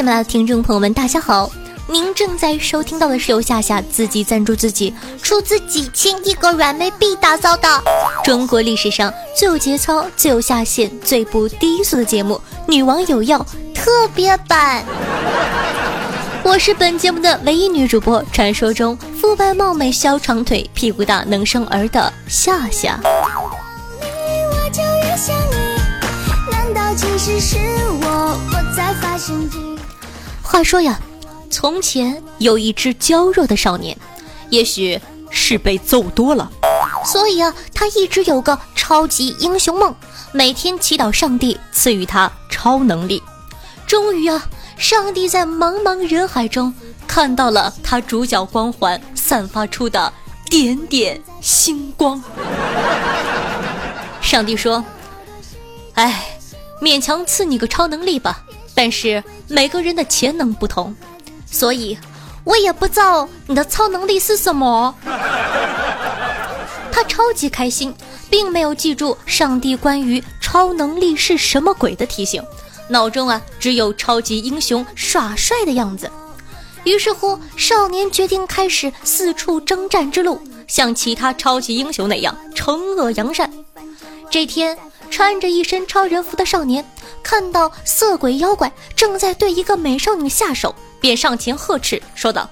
亲爱的听众朋友们，大家好！您正在收听到的是由夏夏自己赞助自己，出资几千亿个软妹币打造的中国历史上最有节操、最有下限、最不低俗的节目《女王有药》特别版。我是本节目的唯一女主播，传说中肤白貌美、小长腿、屁股大、能生儿的夏夏。其实是我，我在发神经话说呀，从前有一只娇弱的少年，也许是被揍多了，所以啊，他一直有个超级英雄梦，每天祈祷上帝赐予他超能力。终于啊。上帝在茫茫人海中看到了他主角光环散发出的点点星光。上帝说：“哎，勉强赐你个超能力吧，但是每个人的潜能不同，所以我也不知道你的超能力是什么。”他超级开心，并没有记住上帝关于超能力是什么鬼的提醒。脑中啊，只有超级英雄耍帅的样子。于是乎，少年决定开始四处征战之路，像其他超级英雄那样惩恶扬善。这天，穿着一身超人服的少年看到色鬼妖怪正在对一个美少女下手，便上前呵斥说道：“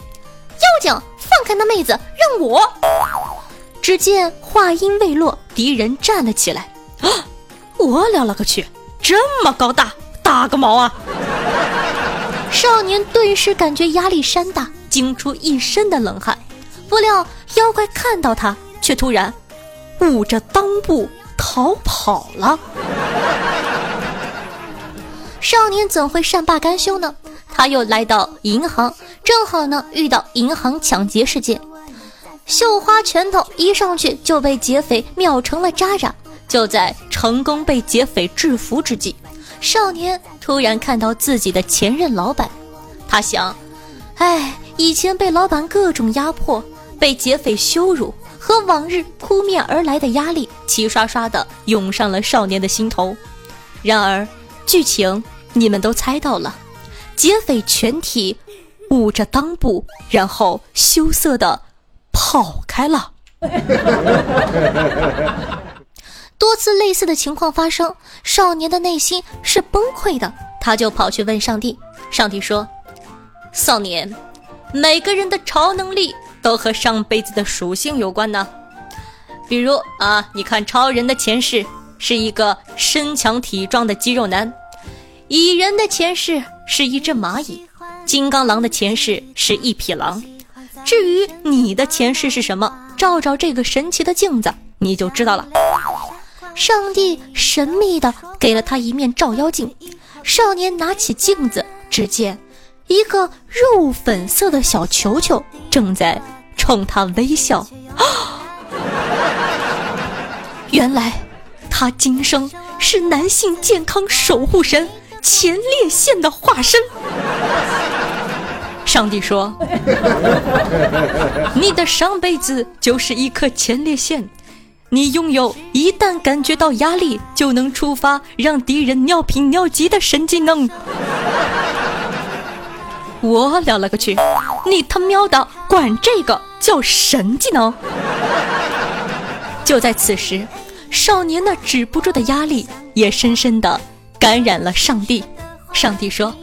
妖精，放开那妹子，让我！”只见话音未落，敌人站了起来。啊！我了了个去，这么高大！打个毛啊！少年顿时感觉压力山大，惊出一身的冷汗。不料妖怪看到他，却突然捂着裆部逃跑了。少年怎会善罢甘休呢？他又来到银行，正好呢遇到银行抢劫事件。绣花拳头一上去就被劫匪秒成了渣渣。就在成功被劫匪制服之际。少年突然看到自己的前任老板，他想：“哎，以前被老板各种压迫，被劫匪羞辱，和往日扑面而来的压力齐刷刷的涌上了少年的心头。”然而，剧情你们都猜到了，劫匪全体捂着裆部，然后羞涩的跑开了。多次类似的情况发生，少年的内心是崩溃的。他就跑去问上帝。上帝说：“少年，每个人的超能力都和上辈子的属性有关呢。比如啊，你看超人的前世是一个身强体壮的肌肉男，蚁人的前世是一只蚂蚁，金刚狼的前世是一匹狼。至于你的前世是什么，照照这个神奇的镜子，你就知道了。”上帝神秘的给了他一面照妖镜，少年拿起镜子，只见一个肉粉色的小球球正在冲他微笑。原来他今生是男性健康守护神前列腺的化身。上帝说：“你的上辈子就是一颗前列腺。”你拥有一旦感觉到压力就能触发让敌人尿频尿急的神技能。我了了个去！你他喵的管这个叫神技能？就在此时，少年那止不住的压力也深深的感染了上帝。上帝说：“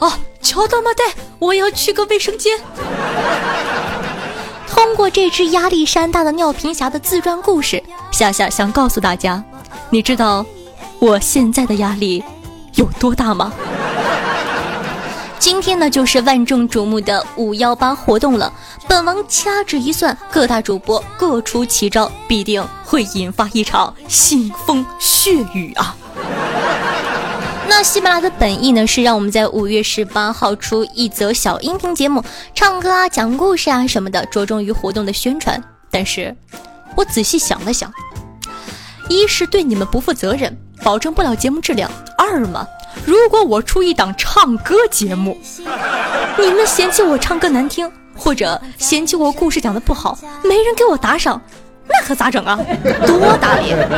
啊，乔他妈的，我要去个卫生间。”通过这只压力山大的尿频侠的自传故事，夏夏想告诉大家：你知道我现在的压力有多大吗？今天呢，就是万众瞩目的五幺八活动了。本王掐指一算，各大主播各出奇招，必定会引发一场腥风血雨啊！那喜马拉的本意呢，是让我们在五月十八号出一则小音频节目，唱歌啊、讲故事啊什么的，着重于活动的宣传。但是，我仔细想了想，一是对你们不负责任，保证不了节目质量；二嘛，如果我出一档唱歌节目，你们嫌弃我唱歌难听，或者嫌弃我故事讲的不好，没人给我打赏，那可咋整啊？多打脸！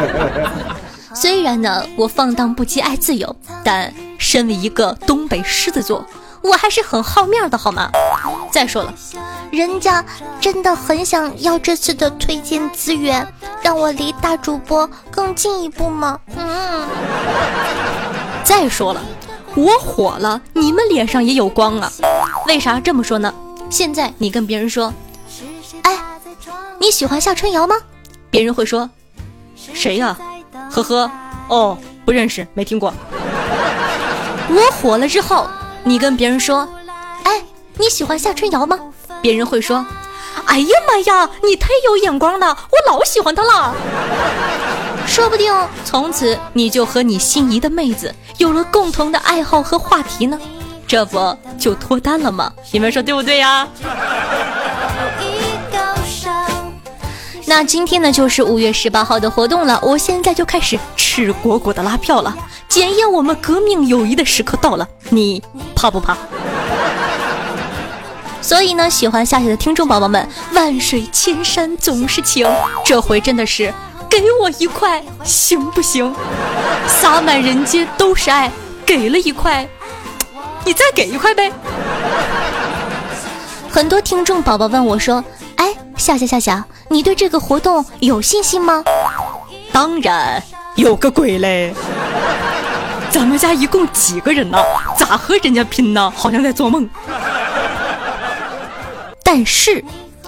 虽然呢，我放荡不羁爱自由，但身为一个东北狮子座，我还是很好面的，好吗？再说了，人家真的很想要这次的推荐资源，让我离大主播更近一步吗？嗯。再说了，我火了，你们脸上也有光啊。为啥这么说呢？现在你跟别人说，哎，你喜欢夏春瑶吗？别人会说，谁呀？呵呵，哦，不认识，没听过。我火了之后，你跟别人说，哎，你喜欢夏春瑶吗？别人会说，哎呀妈呀，你太有眼光了，我老喜欢她了。说不定从此你就和你心仪的妹子有了共同的爱好和话题呢，这不就脱单了吗？你们说对不对呀？那今天呢，就是五月十八号的活动了。我现在就开始赤果果的拉票了，检验我们革命友谊的时刻到了。你怕不怕？所以呢，喜欢夏夏的听众宝宝们，万水千山总是情，这回真的是给我一块行不行？洒满人间都是爱，给了一块，你再给一块呗。很多听众宝宝问我说：“哎，夏夏夏夏。”你对这个活动有信心吗？当然有个鬼嘞！咱们家一共几个人呢？咋和人家拼呢？好像在做梦。但是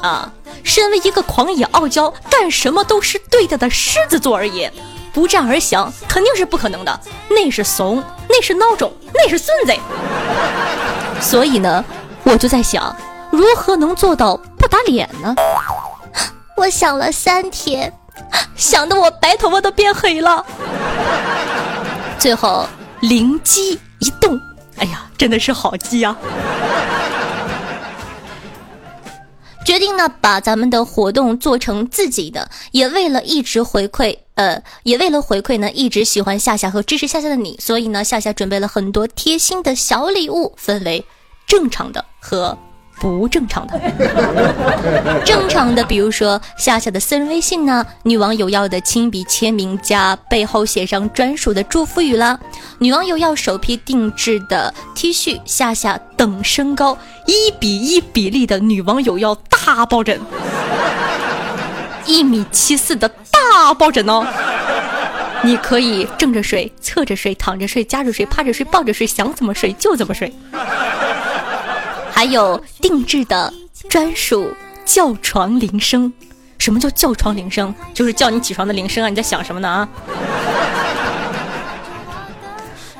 啊，身为一个狂野傲娇、干什么都是对的的狮子座而已，不战而降肯定是不可能的。那是怂，那是孬种，那是孙子。所以呢，我就在想，如何能做到不打脸呢？我想了三天，想的我白头发都变黑了。最后灵机一动，哎呀，真的是好机呀！决定呢，把咱们的活动做成自己的，也为了一直回馈，呃，也为了回馈呢，一直喜欢夏夏和支持夏夏的你，所以呢，夏夏准备了很多贴心的小礼物，分为正常的和。不正常的，正常的，比如说夏夏的私人微信呢，女网友要的亲笔签名加背后写上专属的祝福语啦，女网友要首批定制的 T 恤，夏夏等身高一比一比例的女网友要大抱枕，一米七四的大抱枕哦，你可以正着睡、侧着睡、躺着睡、夹着睡、趴着睡、抱着睡，想怎么睡就怎么睡。还有定制的专属叫床铃声，什么叫叫床铃声？就是叫你起床的铃声啊！你在想什么呢啊？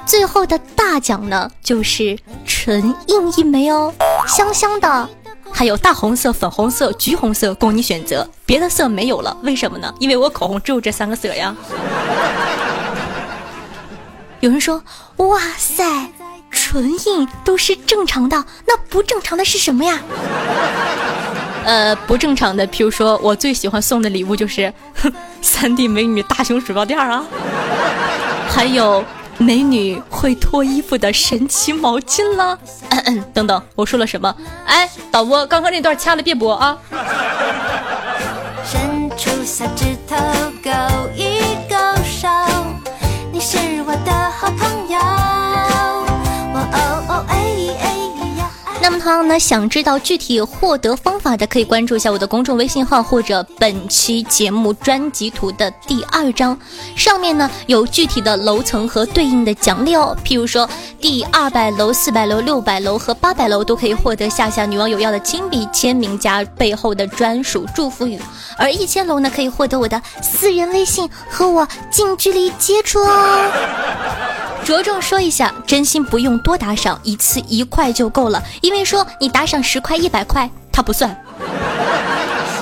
最后的大奖呢，就是唇印一枚哦，香香的，还有大红色、粉红色、橘红色供你选择，别的色没有了，为什么呢？因为我口红只有这三个色呀。有人说，哇塞！唇印都是正常的，那不正常的是什么呀？呃，不正常的，譬如说我最喜欢送的礼物就是 三 D 美女大熊鼠标垫啊，还有美女会脱衣服的神奇毛巾啦，等等，我说了什么？哎，导播，刚刚那段掐了别播啊。那么同样呢，想知道具体获得方法的，可以关注一下我的公众微信号或者本期节目专辑图的第二章，上面呢有具体的楼层和对应的奖励哦。譬如说，第二百楼、四百楼、六百楼和八百楼都可以获得夏夏女网友要的亲笔签名加背后的专属祝福语，而一千楼呢可以获得我的私人微信和我近距离接触哦。着重说一下，真心不用多打赏，一次一块就够了。因为说说你打赏十块、一百块，他不算。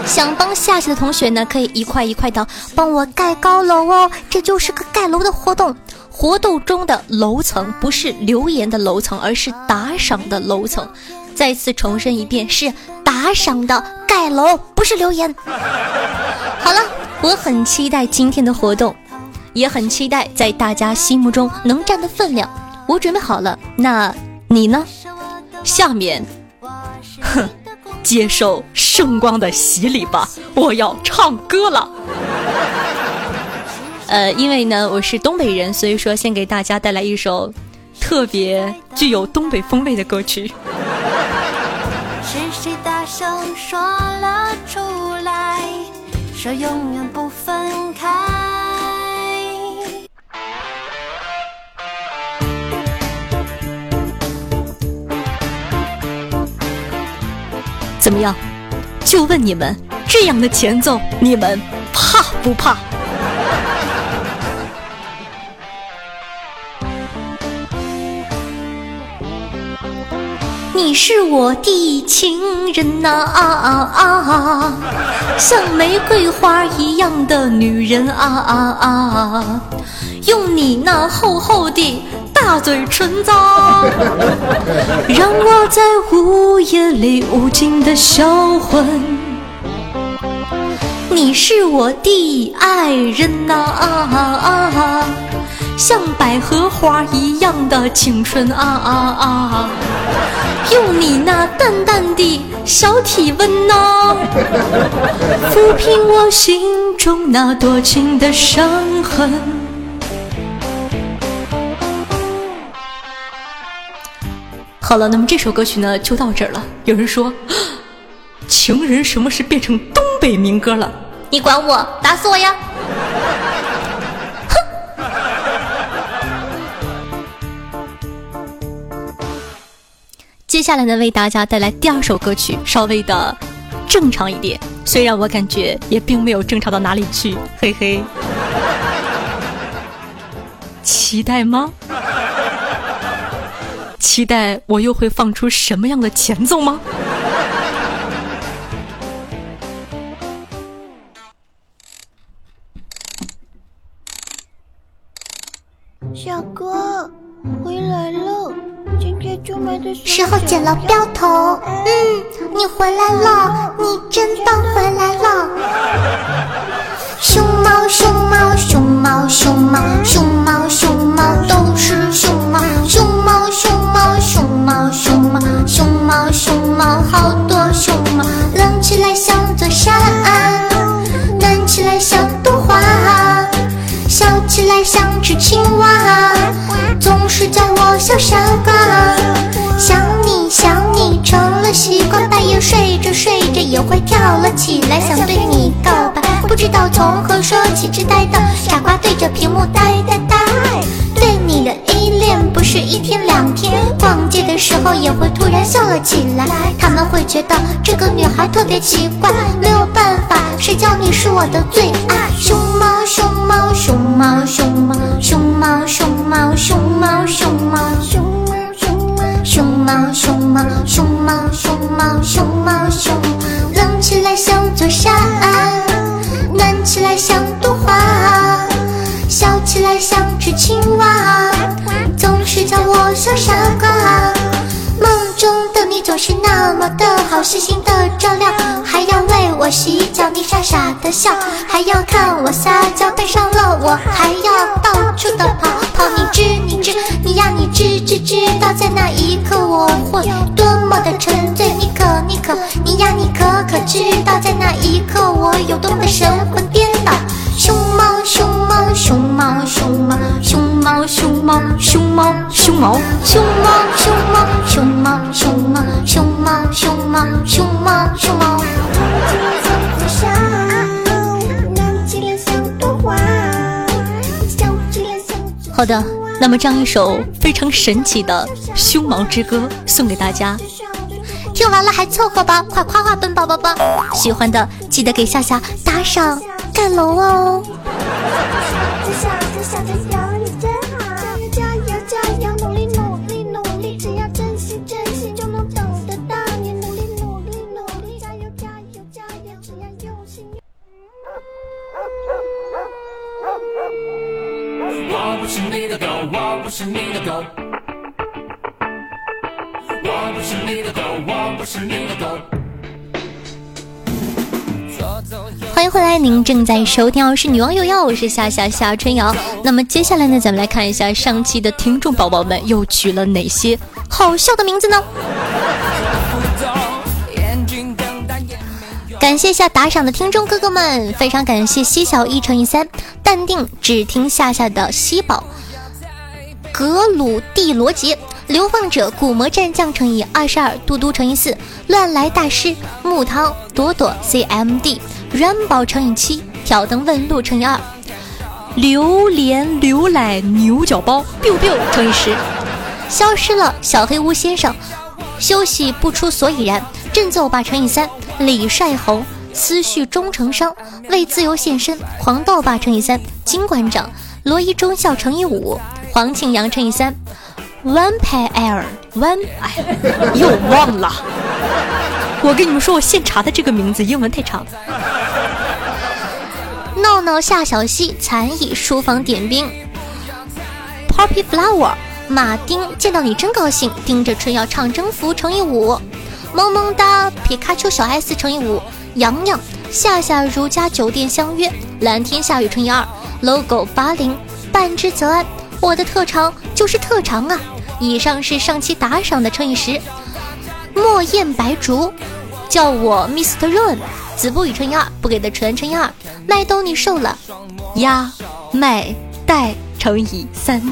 想帮夏夏的同学呢，可以一块一块的帮我盖高楼哦。这就是个盖楼的活动，活动中的楼层不是留言的楼层，而是打赏的楼层。再次重申一遍，是打赏的盖楼，不是留言。好了，我很期待今天的活动。也很期待在大家心目中能占的分量，我准备好了，那你呢？下面，哼，接受圣光的洗礼吧！我要唱歌了。呃，因为呢我是东北人，所以说先给大家带来一首特别具有东北风味的歌曲。是谁大声说了出来，说永远不分开？怎么样？就问你们，这样的前奏，你们怕不怕？你是我的情人呐啊啊啊！像玫瑰花一样的女人啊啊啊！用你那厚厚的大嘴唇子，让我在午夜里无尽的销魂。你是我的爱人呐啊啊啊！像百合花一样的青春啊啊啊！用你那淡淡的小体温呐，抚平我心中那多情的伤痕。好了，那么这首歌曲呢就到这儿了。有人说，情人什么时变成东北民歌了？你管我，打死我呀！接下来呢，为大家带来第二首歌曲，稍微的正常一点。虽然我感觉也并没有正常到哪里去，嘿嘿。期待吗？期待我又会放出什么样的前奏吗？小哥，回来了。时候剪了标头，嗯，你回来了，你真的回来了。熊猫，熊猫，熊猫，熊猫，熊猫，熊猫都是熊猫，熊起来，想对你告白，不知道从何说起，痴呆的傻瓜对着屏幕呆呆呆。对你的依恋不是一天两天，逛街的时候也会突然笑了起来，他们会觉得这个女孩特别奇怪，没有办法，谁叫你是我的最爱？熊猫熊猫熊猫熊猫熊猫熊猫熊猫熊猫熊猫熊猫熊猫熊猫熊猫熊猫熊猫，来像座山，暖起来像朵花，笑起来像只青蛙，总是叫我小傻瓜。梦中的你总是那么的好，细心的照料，还要我我洗脚，你傻傻的笑，还要看我撒娇，带上了我还要到处的跑跑。你知你知你呀你知知知道，在那一刻我会多么的沉醉。你可你可你呀你可可知道，在那一刻我有多么的神魂颠倒。熊猫熊猫熊猫熊猫熊猫熊猫熊猫熊猫熊猫熊猫熊猫熊猫熊猫熊猫熊猫熊猫。好的，那么这样一首非常神奇的《胸毛之歌》送给大家。听完了还凑合吧，快夸夸本宝宝吧！喜欢的记得给夏夏打赏盖楼哦。不是你的狗，我不是你的狗。我不是你的狗，我不是你的狗。欢迎回来，您正在收听的是《女王有药》，我是夏夏夏春瑶。那么接下来呢，咱们来看一下上期的听众宝宝们又取了哪些好笑的名字呢？感谢一下打赏的听众哥哥们，非常感谢西小一乘以三，淡定只听夏夏的西宝，格鲁蒂罗杰，流放者古魔战将乘以二十二，嘟嘟乘以四，乱来大师木汤朵朵 CMD，软宝乘以七，挑灯问路乘以二，榴莲牛奶牛角包 biu biu 乘以十，消失了小黑屋先生，休息不出所以然，振奏吧乘以三，李帅红思绪终成伤为自由献身，黄豆吧乘以三，金馆长罗伊中校乘以五。黄庆阳乘以三，Vampire One，哎，又忘了。我跟你们说，我现查的这个名字英文太长。闹闹夏小溪残意书房点兵，Poppy Flower，马丁见到你真高兴，盯着春瑶唱征服乘以五，萌萌哒皮卡丘小 S 乘以五，洋洋夏夏如家酒店相约，蓝天下雨乘以二，Logo 八零半只则安。我的特长就是特长啊！以上是上期打赏的乘以十。墨燕白竹，叫我 Mr. Run。子不语乘以二，不给的纯乘以二。麦兜你瘦了，鸭麦袋乘以三。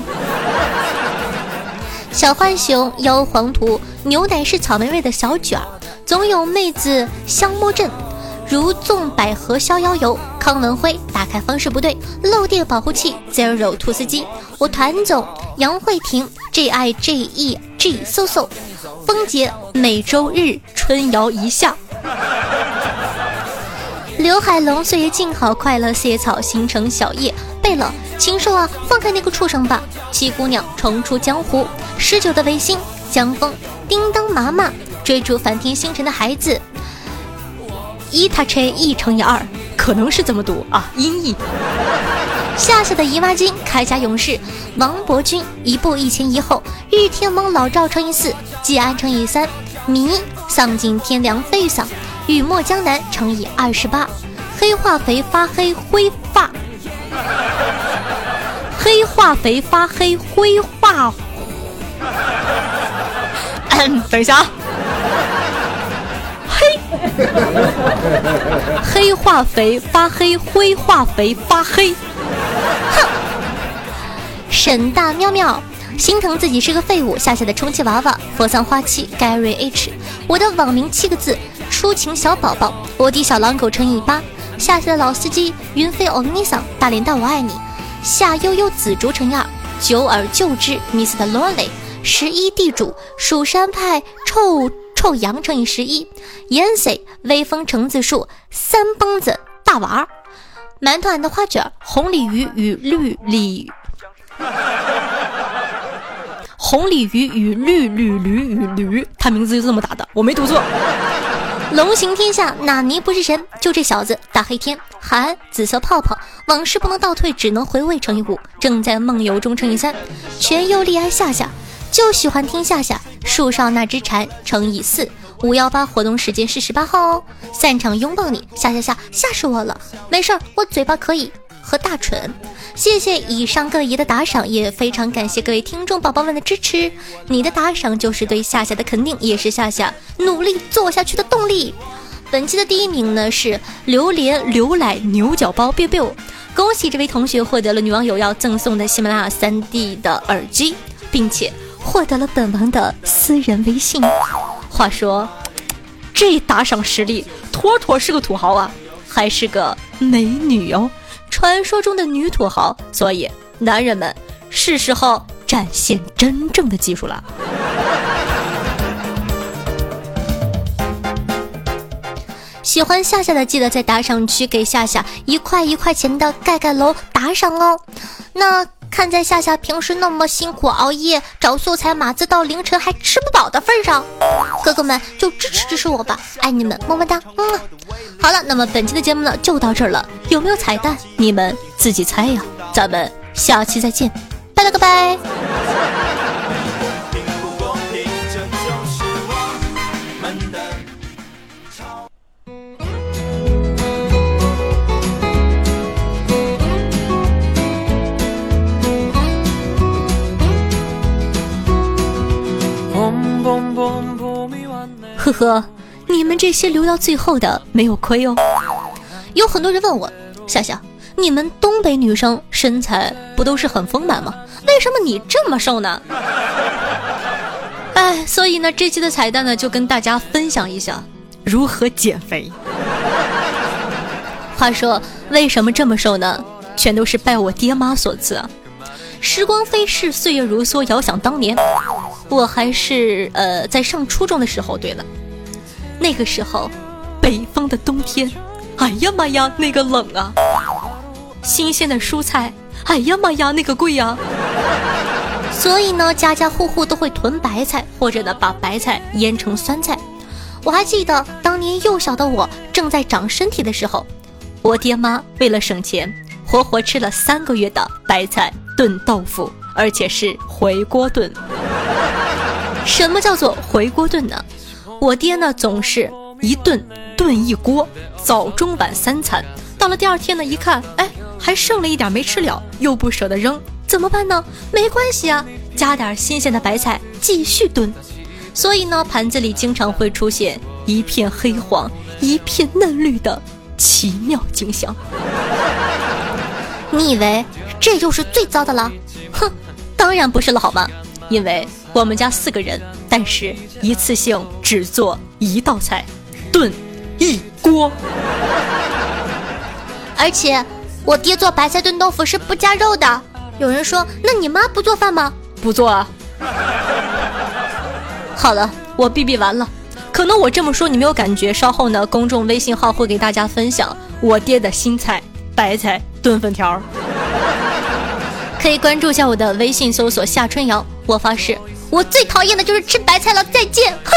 小浣熊妖黄图，牛奶是草莓味的小卷儿，总有妹子相摸阵。如纵百合逍遥游，康文辉打开方式不对，漏电保护器 zero 兔斯基，我团总杨慧婷 J I J E G 嗖嗖，风杰每周日春瑶一下，刘海龙岁月静好，快乐四叶草星辰小叶贝勒禽兽啊，放开那个畜生吧！七姑娘重出江湖，十九的维新江峰叮当麻麻追逐梵天星辰的孩子。伊塔车一乘以二，可能是这么读啊，音译。夏夏的姨妈巾，铠甲勇士王伯君，一步一前一后，日天蒙老赵乘以四，季安乘以三，迷丧尽天良飞丧，雨墨江南乘以二十八，黑化肥发黑灰发，黑化肥发黑灰化。嗯 等一下啊。黑化肥发黑，灰化肥发黑。哼！沈大喵喵心疼自己是个废物，夏夏的充气娃娃，佛桑花期 Gary H，我的网名七个字，出勤小宝宝，我的小狼狗乘以八，夏夏的老司机云飞欧尼桑，大连蛋我爱你，夏悠悠紫竹乘以二，久而救之 Mr Lonely，十一地主蜀山派臭。臭羊乘以十一，颜 C 微风橙子树三蹦子大娃儿，馒头俺的花卷红鲤鱼与绿鲤，红鲤鱼与绿绿驴与驴，他名字就这么打的，我没读错。龙行天下，纳尼不是神？就这小子，大黑天寒紫色泡泡，往事不能倒退，只能回味乘以五，正在梦游中乘以三，全优丽爱夏夏。就喜欢听夏夏树上那只蝉乘以四五幺八活动时间是十八号哦，散场拥抱你吓吓吓吓死我了，没事儿，我嘴巴可以和大蠢。谢谢以上各爷的打赏，也非常感谢各位听众宝宝们的支持，你的打赏就是对夏夏的肯定，也是夏夏努力做下去的动力。本期的第一名呢是榴莲牛奶牛角包 biu biu，恭喜这位同学获得了女网友要赠送的喜马拉雅三 D 的耳机，并且。获得了本王的私人微信。话说，这打赏实力，妥妥是个土豪啊，还是个美女哦，传说中的女土豪。所以，男人们，是时候展现真正的技术了。喜欢夏夏的，记得在打赏区给夏夏一块一块钱的盖盖楼打赏哦。那。看在夏夏平时那么辛苦熬夜找素材码字到凌晨还吃不饱的份上，哥哥们就支持支持我吧，爱你们，么么哒。嗯，好了，那么本期的节目呢就到这儿了，有没有彩蛋？你们自己猜呀。咱们下期再见，拜了个拜。呵呵，你们这些留到最后的没有亏哦。有很多人问我，夏夏，你们东北女生身材不都是很丰满吗？为什么你这么瘦呢？哎，所以呢，这期的彩蛋呢，就跟大家分享一下如何减肥。话说，为什么这么瘦呢？全都是拜我爹妈所赐！时光飞逝，岁月如梭，遥想当年，我还是呃在上初中的时候。对了，那个时候，北方的冬天，哎呀妈呀，那个冷啊！新鲜的蔬菜，哎呀妈呀，那个贵呀！所以呢，家家户户都会囤白菜，或者呢把白菜腌成酸菜。我还记得当年幼小的我正在长身体的时候，我爹妈为了省钱，活活吃了三个月的白菜炖豆腐，而且是回锅炖。什么叫做回锅炖呢？我爹呢总是一炖炖一锅，早中晚三餐。到了第二天呢，一看，哎。还剩了一点没吃了，又不舍得扔，怎么办呢？没关系啊，加点新鲜的白菜继续炖。所以呢，盘子里经常会出现一片黑黄、一片嫩绿的奇妙景象。你以为这就是最糟的了？哼，当然不是了，好吗？因为我们家四个人，但是一次性只做一道菜，炖一锅，而且。我爹做白菜炖豆腐是不加肉的。有人说，那你妈不做饭吗？不做啊。好了，我逼逼完了。可能我这么说你没有感觉，稍后呢，公众微信号会给大家分享我爹的新菜——白菜炖粉条。可以关注一下我的微信，搜索夏春瑶。我发誓，我最讨厌的就是吃白菜了，再见，哼。